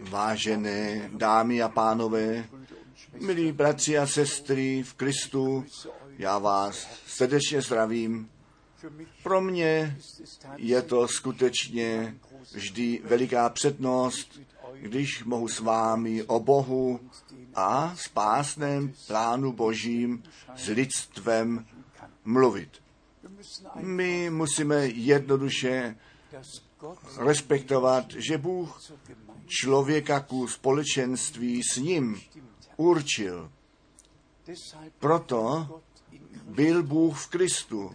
Vážené dámy a pánové, milí bratři a sestry v Kristu, já vás srdečně zdravím. Pro mě je to skutečně vždy veliká přednost, když mohu s vámi o Bohu a spásném plánu Božím s lidstvem mluvit. My musíme jednoduše respektovat, že Bůh člověka ku společenství s ním určil. Proto byl Bůh v Kristu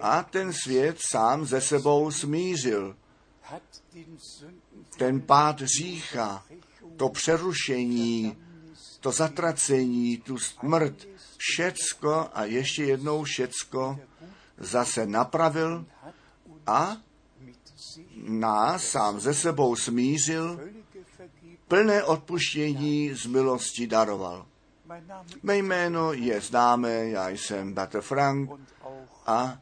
a ten svět sám ze sebou smířil. Ten pád řícha, to přerušení, to zatracení, tu smrt, všecko a ještě jednou všecko zase napravil a nás sám ze sebou smířil, plné odpuštění z milosti daroval. Mé jméno je známé, já jsem Dr. Frank a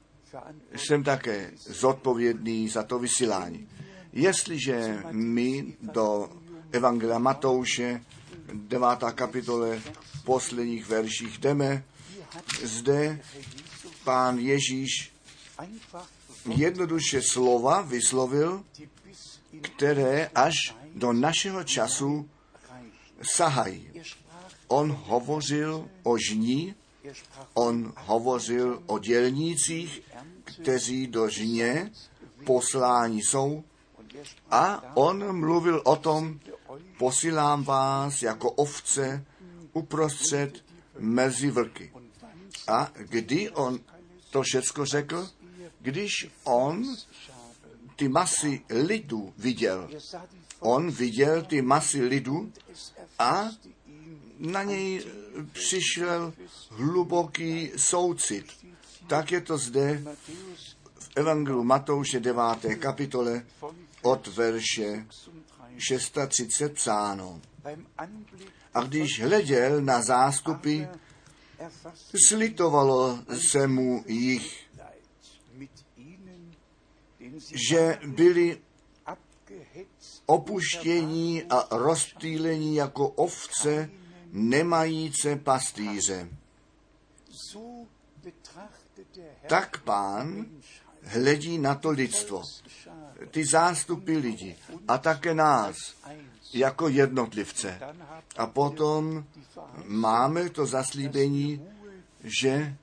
jsem také zodpovědný za to vysílání. Jestliže my do Evangelia Matouše, 9. kapitole, posledních verších jdeme, zde pán Ježíš jednoduše slova vyslovil, které až do našeho času sahají. On hovořil o žní, on hovořil o dělnících, kteří do žně posláni jsou a on mluvil o tom, posílám vás jako ovce uprostřed mezi vlky. A kdy on to všecko řekl? Když on ty masy lidu viděl. On viděl ty masy lidu a na něj přišel hluboký soucit. Tak je to zde v Evangelu Matouše 9. kapitole od verše 630 psáno. A když hleděl na zástupy, slitovalo se mu jich, že byli opuštění a rozptýlení jako ovce, nemajíce pastýře. Tak pán hledí na to lidstvo, ty zástupy lidí a také nás jako jednotlivce. A potom máme to zaslíbení, že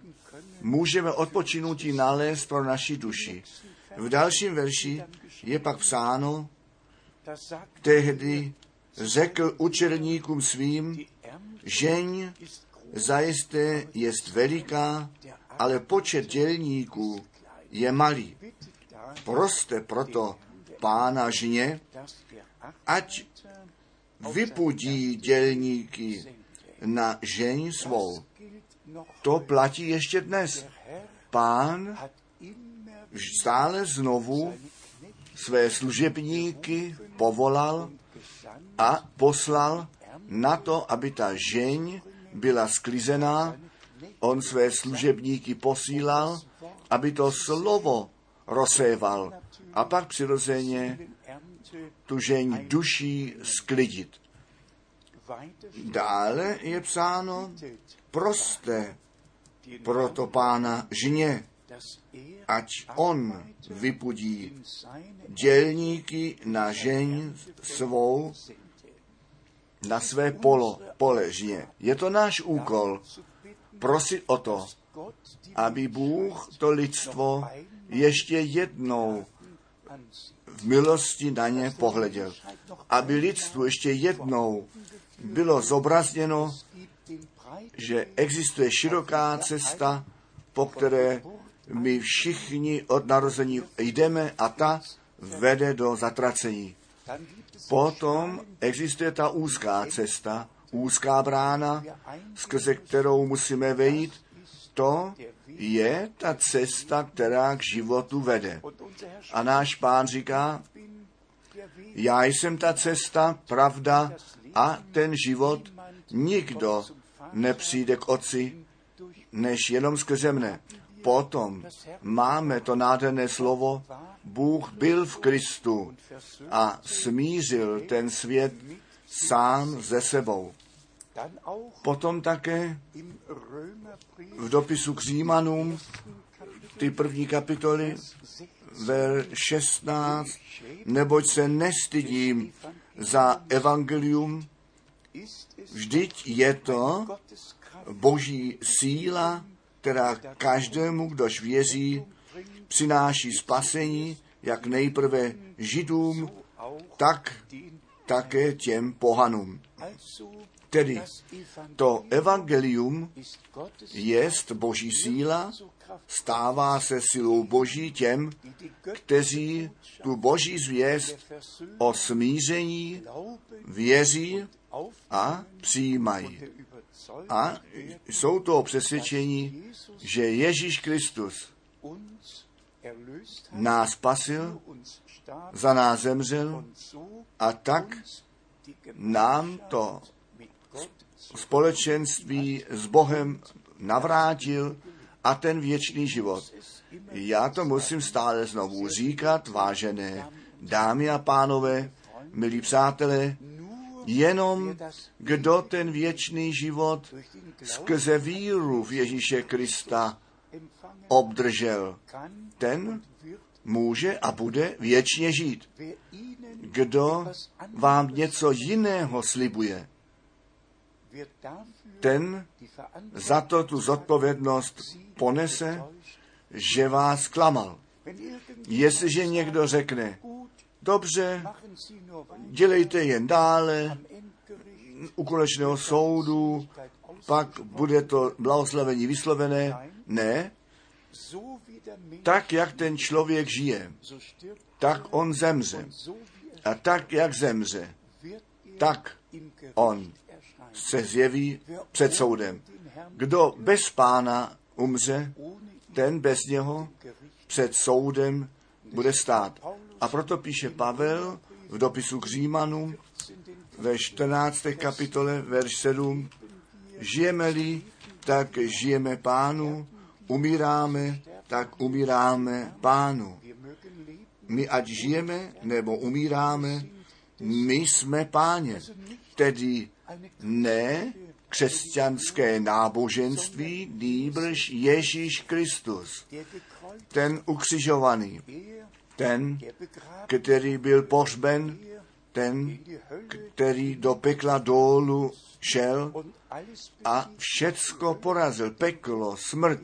můžeme odpočinutí nalézt pro naši duši. V dalším verši je pak psáno, tehdy řekl učerníkům svým, žeň zajisté jest veliká, ale počet dělníků je malý. Proste proto pána žně, ať vypudí dělníky na žeň svou. To platí ještě dnes. Pán stále znovu své služebníky povolal a poslal na to, aby ta žeň byla sklizená. On své služebníky posílal, aby to slovo rozséval a pak přirozeně tu žeň duší sklidit. Dále je psáno, proste proto pána žně, ať on vypudí dělníky na žeň svou, na své polo, pole. Je to náš úkol prosit o to, aby Bůh to lidstvo ještě jednou v milosti na ně pohleděl. Aby lidstvu ještě jednou bylo zobrazněno, že existuje široká cesta, po které my všichni od narození jdeme a ta vede do zatracení. Potom existuje ta úzká cesta, úzká brána, skrze kterou musíme vejít. To je ta cesta, která k životu vede. A náš pán říká, já jsem ta cesta, pravda a ten život. Nikdo nepřijde k otci, než jenom skrze mne. Potom máme to nádherné slovo, Bůh byl v Kristu a smířil ten svět sám ze sebou. Potom také v dopisu k Římanům, ty první kapitoly, ver 16, neboť se nestydím za evangelium, vždyť je to boží síla, která každému, kdož věří, přináší spasení, jak nejprve židům, tak také těm pohanům. Tedy to evangelium jest boží síla, stává se silou boží těm, kteří tu boží zvěst o smíření věří a přijímají. A jsou to přesvědčení, že Ježíš Kristus nás spasil, za nás zemřel a tak nám to společenství s Bohem navrátil a ten věčný život. Já to musím stále znovu říkat, vážené dámy a pánové, milí přátelé, jenom kdo ten věčný život skrze víru v Ježíše Krista obdržel, ten může a bude věčně žít. Kdo vám něco jiného slibuje, ten za to tu zodpovědnost ponese, že vás klamal. Jestliže někdo řekne, dobře, dělejte jen dále, u konečného soudu, pak bude to blahoslavení vyslovené. Ne, tak, jak ten člověk žije, tak on zemře. A tak, jak zemře, tak on se zjeví před soudem. Kdo bez pána umře, ten bez něho před soudem bude stát. A proto píše Pavel v dopisu k Římanům ve 14. kapitole, verš 7, žijeme-li, tak žijeme pánu, umíráme, tak umíráme pánu. My ať žijeme nebo umíráme, my jsme páně. Tedy ne křesťanské náboženství, nýbrž Ježíš Kristus, ten ukřižovaný, ten, který byl pohřben, ten, který do pekla dolů šel a všecko porazil. Peklo, smrt,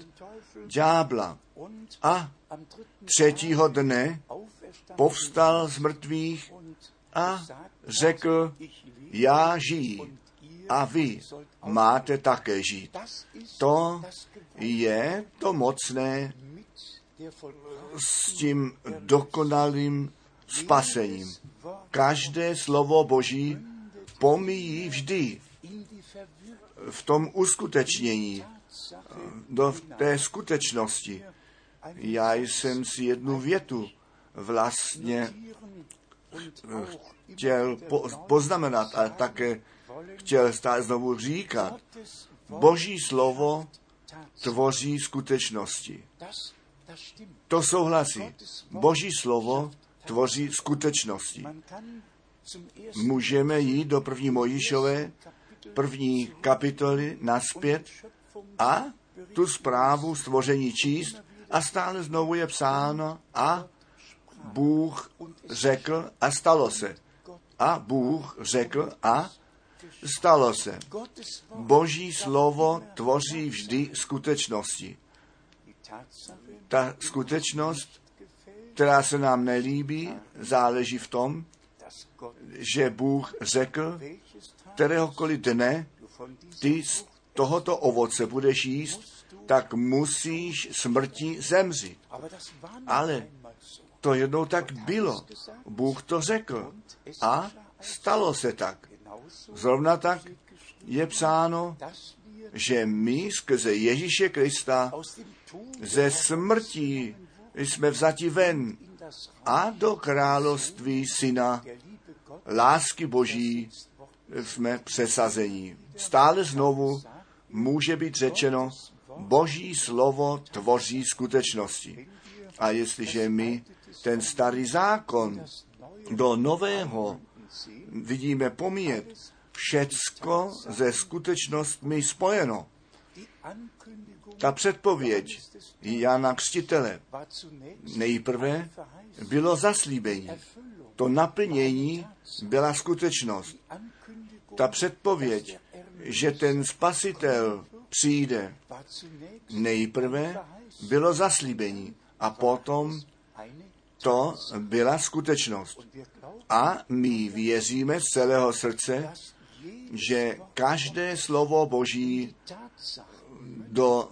ďábla. A třetího dne povstal z mrtvých a řekl, já žiji a vy máte také žít. To je to mocné s tím dokonalým spasením. Každé slovo Boží pomíjí vždy v tom uskutečnění, do té skutečnosti. Já jsem si jednu větu vlastně chtěl po, poznamenat, ale také chtěl stále znovu říkat. Boží slovo tvoří skutečnosti. To souhlasí. Boží slovo tvoří skutečnosti. Můžeme jít do první Mojišové, první kapitoly naspět a tu zprávu stvoření číst a stále znovu je psáno a Bůh řekl a stalo se. A Bůh řekl a stalo se. Boží slovo tvoří vždy skutečnosti. Ta skutečnost, která se nám nelíbí, záleží v tom, že Bůh řekl, kteréhokoliv dne ty z tohoto ovoce budeš jíst, tak musíš smrti zemřít. Ale to jednou tak bylo. Bůh to řekl. A stalo se tak. Zrovna tak je psáno, že my skrze Ježíše Krista ze smrti jsme vzati ven a do království syna lásky Boží jsme přesazení. Stále znovu může být řečeno, Boží slovo tvoří skutečnosti. A jestliže my ten starý zákon do nového vidíme pomíjet, všecko ze skutečnostmi spojeno. Ta předpověď Jana Křtitele nejprve bylo zaslíbení. To naplnění byla skutečnost. Ta předpověď, že ten spasitel přijde, nejprve bylo zaslíbení a potom to byla skutečnost. A my věříme z celého srdce, že každé slovo Boží do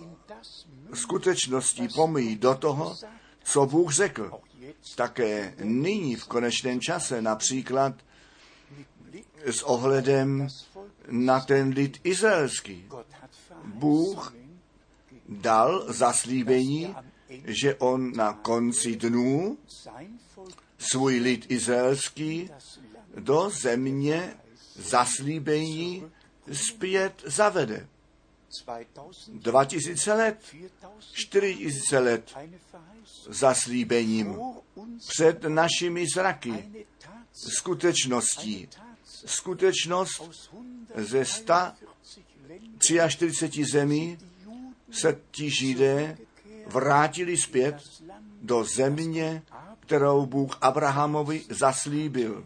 skutečnosti pomíjí do toho, co Bůh řekl. Také nyní v konečném čase, například s ohledem na ten lid izraelský. Bůh dal zaslíbení, že on na konci dnů svůj lid izraelský do země zaslíbení zpět zavede. 2000 let, 4000 let zaslíbením před našimi zraky, skutečností. Skutečnost ze 143 zemí se ti židé vrátili zpět do země, kterou Bůh Abrahamovi zaslíbil.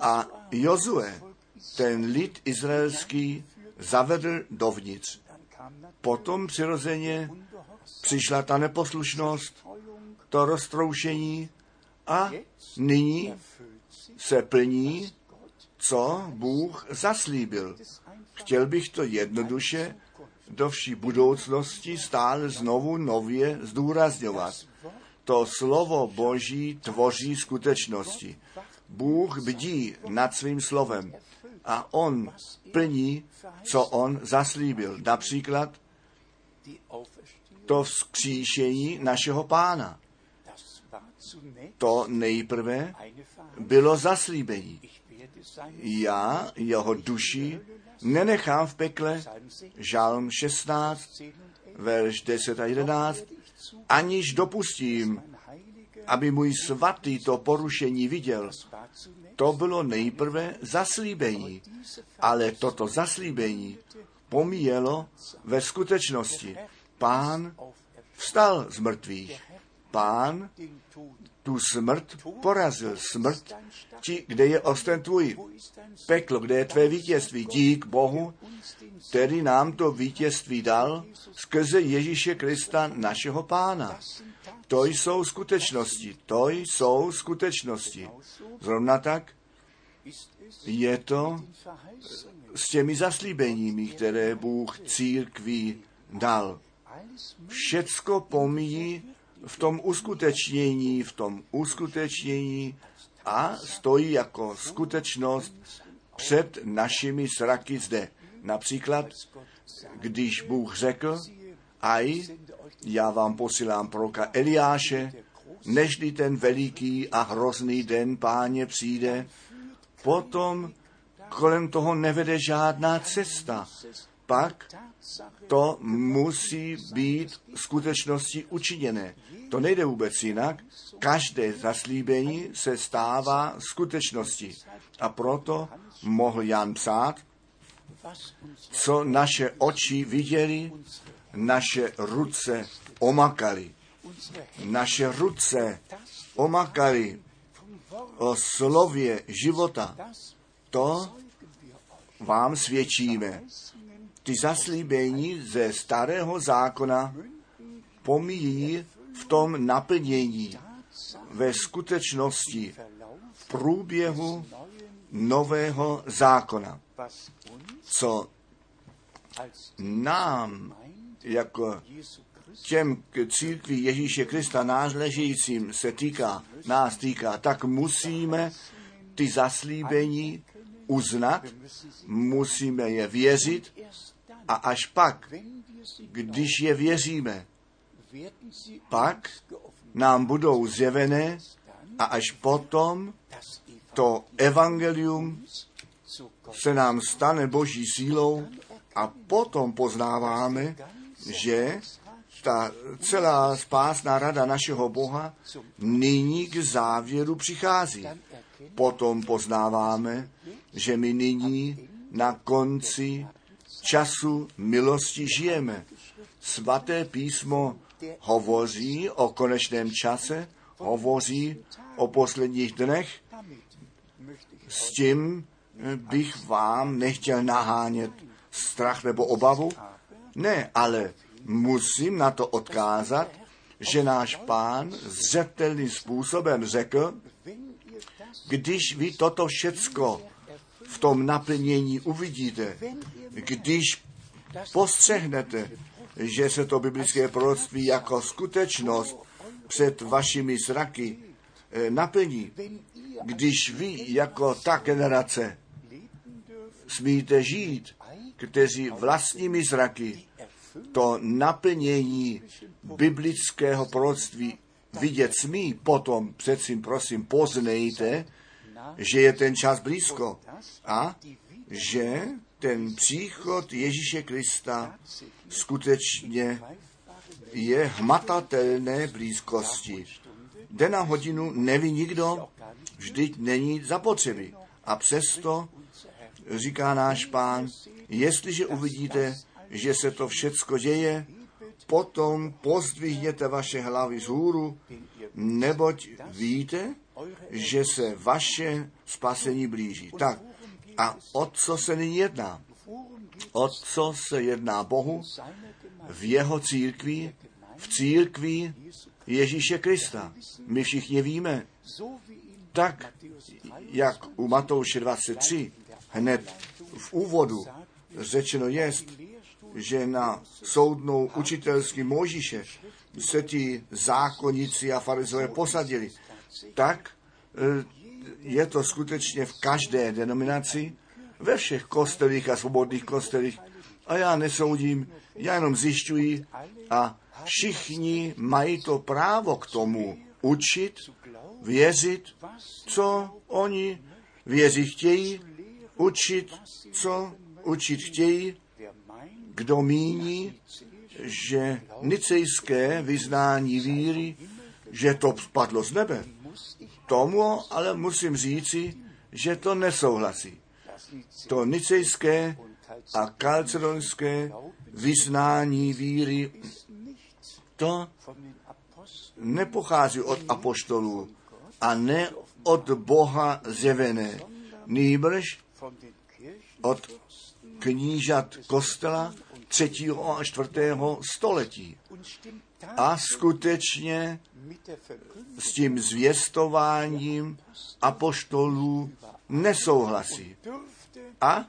A Jozue, ten lid izraelský, zavedl dovnitř. Potom přirozeně přišla ta neposlušnost, to roztroušení a nyní se plní, co Bůh zaslíbil. Chtěl bych to jednoduše do vší budoucnosti stále znovu nově zdůrazňovat. To slovo Boží tvoří skutečnosti. Bůh bdí nad svým slovem a on plní, co on zaslíbil. Například to vzkříšení našeho pána. To nejprve bylo zaslíbení. Já jeho duši nenechám v pekle, žalm 16, verš 10 a 11, aniž dopustím, aby můj svatý to porušení viděl. To bylo nejprve zaslíbení, ale toto zaslíbení pomíjelo ve skutečnosti. Pán vstal z mrtvých. Pán tu smrt porazil. Smrt, ti, kde je osten tvůj. Peklo, kde je tvé vítězství. Dík Bohu, který nám to vítězství dal skrze Ježíše Krista, našeho pána. To jsou skutečnosti. To jsou skutečnosti. Zrovna tak je to s těmi zaslíbeními, které Bůh církví dal. Všecko pomíjí v tom uskutečnění, v tom uskutečnění a stojí jako skutečnost před našimi zraky zde. Například, když Bůh řekl, aj, já vám posílám proroka Eliáše, nežli ten veliký a hrozný den páně přijde, potom kolem toho nevede žádná cesta. Pak to musí být skutečnosti učiněné. To nejde vůbec jinak. Každé zaslíbení se stává skutečností. A proto mohl Jan psát, co naše oči viděli, naše ruce omakali. Naše ruce omakali o slově života. To vám svědčíme. Ty zaslíbení ze starého zákona pomíjí v tom naplnění, ve skutečnosti, v průběhu nového zákona. Co nám jako těm k církvi Ježíše Krista náležejícím se týká, nás týká, tak musíme ty zaslíbení uznat, musíme je věřit a až pak, když je věříme, pak nám budou zjevené a až potom to evangelium se nám stane boží sílou a potom poznáváme, že ta celá spásná rada našeho Boha nyní k závěru přichází. Potom poznáváme, že my nyní na konci času milosti žijeme. Svaté písmo hovoří o konečném čase, hovoří o posledních dnech. S tím bych vám nechtěl nahánět strach nebo obavu. Ne, ale musím na to odkázat, že náš pán zřetelným způsobem řekl, když vy toto všecko v tom naplnění uvidíte, když postřehnete, že se to biblické proroctví jako skutečnost před vašimi zraky eh, naplní, když vy jako ta generace smíte žít, kteří vlastními zraky to naplnění biblického proroctví vidět smí, potom přeci prosím poznejte, že je ten čas blízko a že ten příchod Ježíše Krista skutečně je hmatatelné blízkosti. Den na hodinu neví nikdo, vždyť není zapotřebí. A přesto říká náš pán, jestliže uvidíte, že se to všecko děje, potom pozdvihněte vaše hlavy z hůru, neboť víte, že se vaše spasení blíží. Tak, a o co se nyní jedná? O co se jedná Bohu v jeho církvi, v církvi Ježíše Krista? My všichni víme, tak jak u Matouše 23 hned v úvodu řečeno jest, že na soudnou učitelský Možíše se ti zákonici a farizové posadili, tak e, je to skutečně v každé denominaci, ve všech kostelích a svobodných kostelích. A já nesoudím, já jenom zjišťuji a všichni mají to právo k tomu učit, věřit, co oni věří chtějí, učit, co učit chtějí, kdo míní, že nicejské vyznání víry, že to spadlo z nebe. Tomu ale musím říci, že to nesouhlasí. To nicejské a kalcedonské vyznání víry, to nepochází od apoštolů a ne od Boha zjevené, nýbrž od knížat kostela třetího a čtvrtého století. A skutečně s tím zvěstováním apoštolů nesouhlasí. A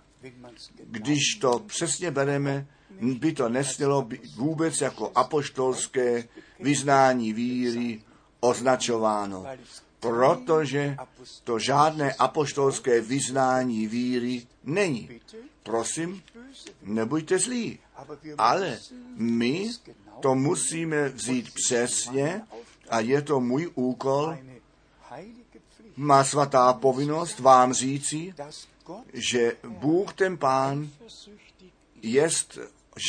když to přesně bereme, by to nesmělo vůbec jako apoštolské vyznání víry označováno, protože to žádné apoštolské vyznání víry není. Prosím, nebuďte zlí, ale my to musíme vzít přesně a je to můj úkol, má svatá povinnost vám říci, že Bůh ten Pán jest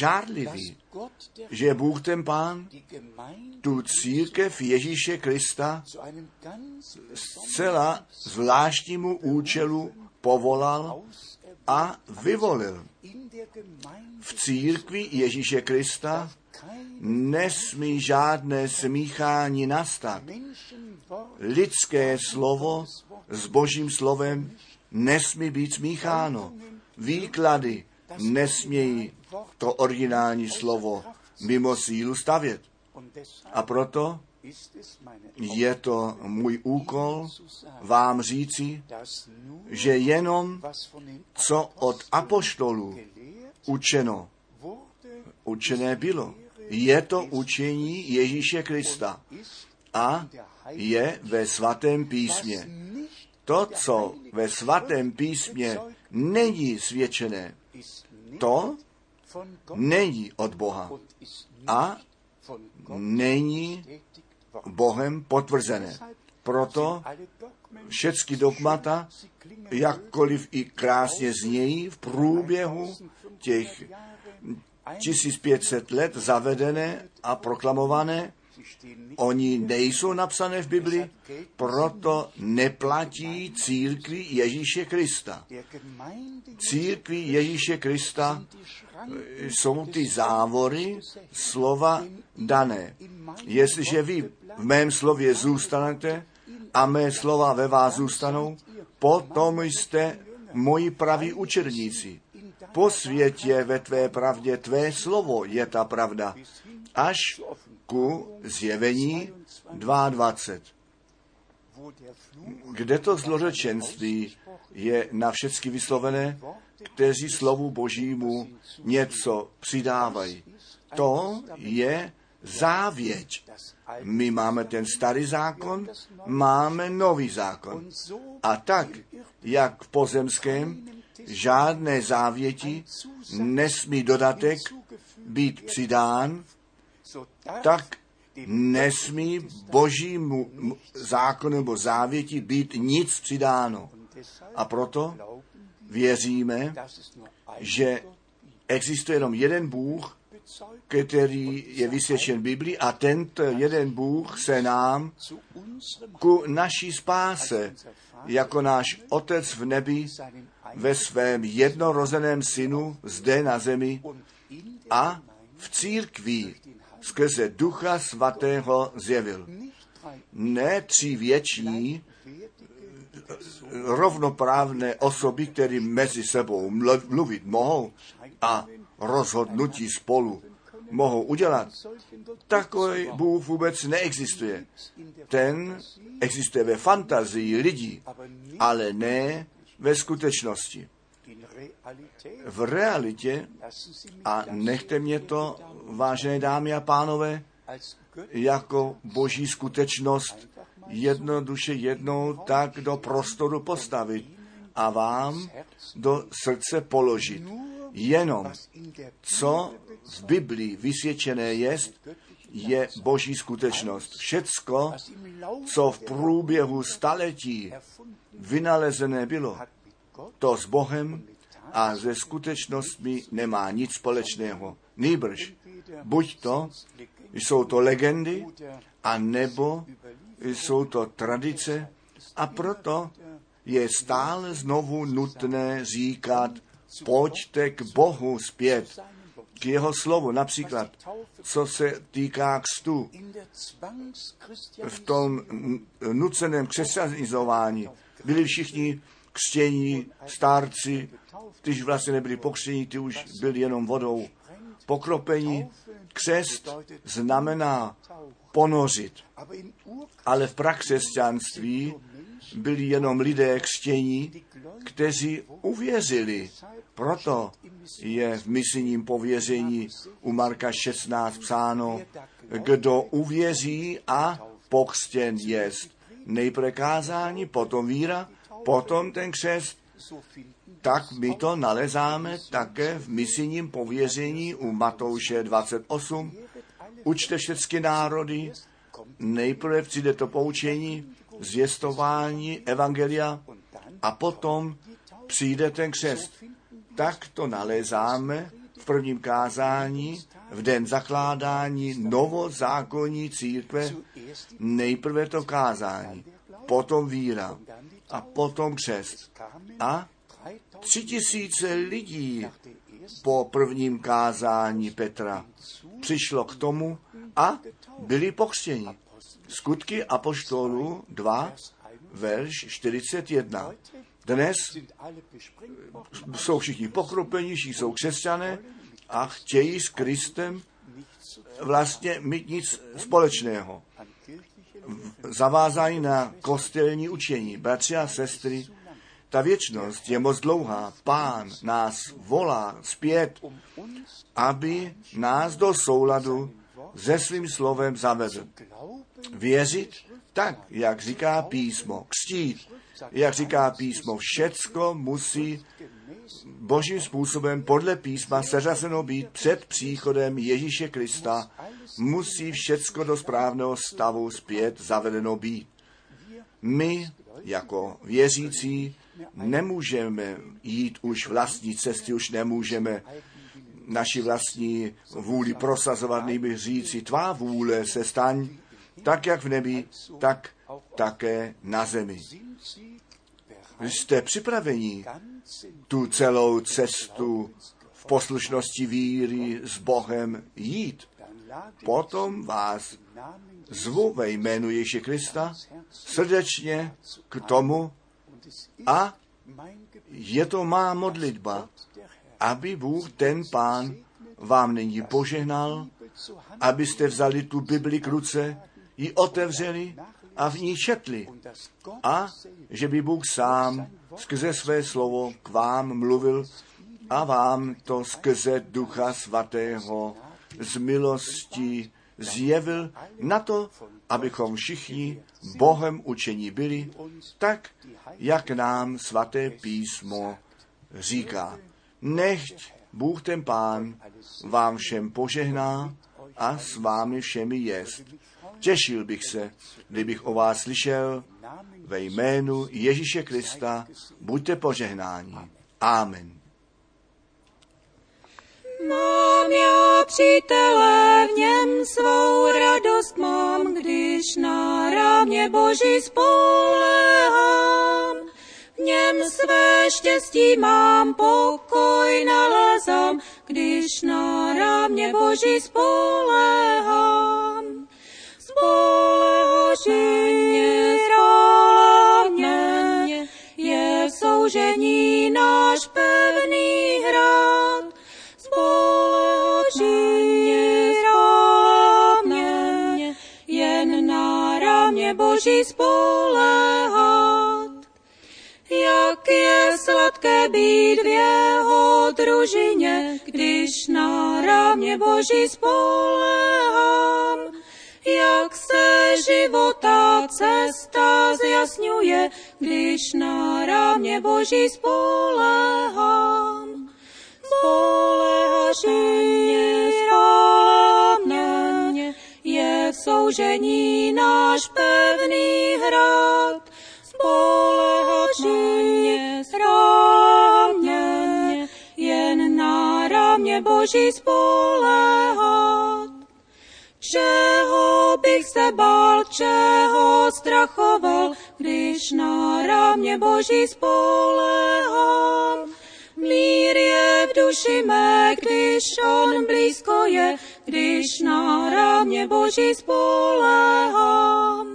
žárlivý, že Bůh ten Pán tu církev Ježíše Krista zcela zvláštnímu účelu povolal a vyvolil. V církvi Ježíše Krista nesmí žádné smíchání nastat. Lidské slovo s božím slovem nesmí být smícháno. Výklady nesmějí to originální slovo mimo sílu stavět. A proto je to můj úkol vám říci, že jenom co od apoštolů učeno, učené bylo, je to učení Ježíše Krista a je ve svatém písmě. To, co ve svatém písmě není svědčené, to není od Boha a není Bohem potvrzené. Proto všechny dogmata, jakkoliv i krásně znějí v průběhu těch 1500 let zavedené a proklamované, oni nejsou napsané v Bibli, proto neplatí církvi Ježíše Krista. Církvi Ježíše Krista jsou ty závory slova dané. Jestliže vy v mém slově zůstanete a mé slova ve vás zůstanou, potom jste moji praví učedníci. Po světě ve tvé pravdě tvé slovo je ta pravda. Až ku zjevení 22. Kde to zlořečenství je na všecky vyslovené, kteří slovu božímu něco přidávají. To je závěť. My máme ten starý zákon, máme nový zákon. A tak, jak v pozemském, žádné závěti nesmí dodatek být přidán, tak nesmí božímu zákonu nebo závěti být nic přidáno. A proto věříme, že existuje jenom jeden Bůh, který je vysvědčen Biblii a tento jeden Bůh se nám ku naší spáse, jako náš Otec v nebi, ve svém jednorozeném synu zde na zemi a v církvi skrze Ducha Svatého zjevil. Ne tři věční rovnoprávné osoby, které mezi sebou mluvit mohou a rozhodnutí spolu mohou udělat. Takový Bůh vůbec neexistuje. Ten existuje ve fantazii lidí, ale ne ve skutečnosti. V realitě, a nechte mě to, vážené dámy a pánové, jako boží skutečnost jednoduše jednou tak do prostoru postavit a vám do srdce položit. Jenom, co v Biblii vysvědčené je, je boží skutečnost. Všecko, co v průběhu staletí vynalezené bylo, to s Bohem a ze skutečnostmi nemá nic společného. Nýbrž, buď to jsou to legendy, a nebo jsou to tradice a proto je stále znovu nutné říkat, pojďte k Bohu zpět, k jeho slovu. Například, co se týká kstu, v tom nuceném křesťanizování byli všichni křtění, starci, když vlastně nebyli pokřtění, ty už byli jenom vodou pokropení. Křest znamená ponořit. Ale v prakřesťanství byli jenom lidé křtění, kteří uvěřili. Proto je v misijním pověření u Marka 16 psáno, kdo uvěří a pokřtěn jest. Nejprve kázání, potom víra, potom ten křest. Tak my to nalezáme také v misijním pověření u Matouše 28. Učte všechny národy, nejprve přijde to poučení, zvěstování evangelia a potom přijde ten křest. Tak to nalézáme v prvním kázání, v den zakládání novozákonní církve, nejprve to kázání, potom víra a potom křest. A tři tisíce lidí po prvním kázání Petra přišlo k tomu a byli pokřtěni. Skutky Apoštolů 2, verš 41. Dnes jsou všichni pokropení, všichni jsou křesťané a chtějí s Kristem vlastně mít nic společného. Zavázání na kostelní učení. Bratři a sestry, ta věčnost je moc dlouhá. Pán nás volá zpět, aby nás do souladu se svým slovem zavedl. Věřit tak, jak říká písmo. Kstít, jak říká písmo. Všecko musí božím způsobem podle písma seřazeno být před příchodem Ježíše Krista. Musí všecko do správného stavu zpět zavedeno být. My, jako věřící, nemůžeme jít už vlastní cesty, už nemůžeme naši vlastní vůli prosazovat, nejby říci, tvá vůle se staň, tak jak v nebi, tak také na zemi. Jste připraveni tu celou cestu v poslušnosti víry s Bohem jít? Potom vás zvu ve jménu Ježíše Krista srdečně k tomu a je to má modlitba, aby Bůh, ten Pán, vám nyní požehnal, abyste vzali tu Bibli k ruce, ji otevřeli a v ní četli. A že by Bůh sám skrze své slovo k vám mluvil a vám to skrze Ducha Svatého z milosti zjevil na to, abychom všichni Bohem učení byli, tak, jak nám svaté písmo říká. Nechť Bůh ten Pán vám všem požehná a s vámi všemi jest. Těšil bych se, kdybych o vás slyšel ve jménu Ježíše Krista. Buďte požehnáni. Amen. Mám já přítele, v něm svou radost mám, když na rámě Boží spolehám. V něm své štěstí mám, pokoj nalezám, když na rámě Boží spolehám. Spolehaženě rámě je soužení náš pevný hrad. Spolehaženě rámě jen na rámě Boží spolehat. Jak je sladké být v jeho družině, když na rámě Boží spolehám. Jak se života cesta zjasňuje, když na rámě Boží spolehám. Spolehaženě rámě je v soužení náš pevný hrad. Spolehaženě rámě jen na rámě Boží spolehat. Čeho bych se bál, čeho strachoval, když na rámě Boží spolehám. Mír je v duši mé, když on blízko je, když na rámě Boží spolehám.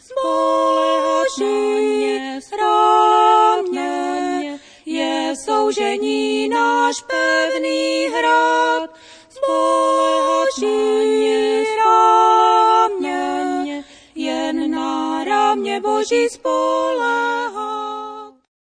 Spolehaženě rámě je soužení náš pevný hrad. Spolehaženě rámě Boží spolehám.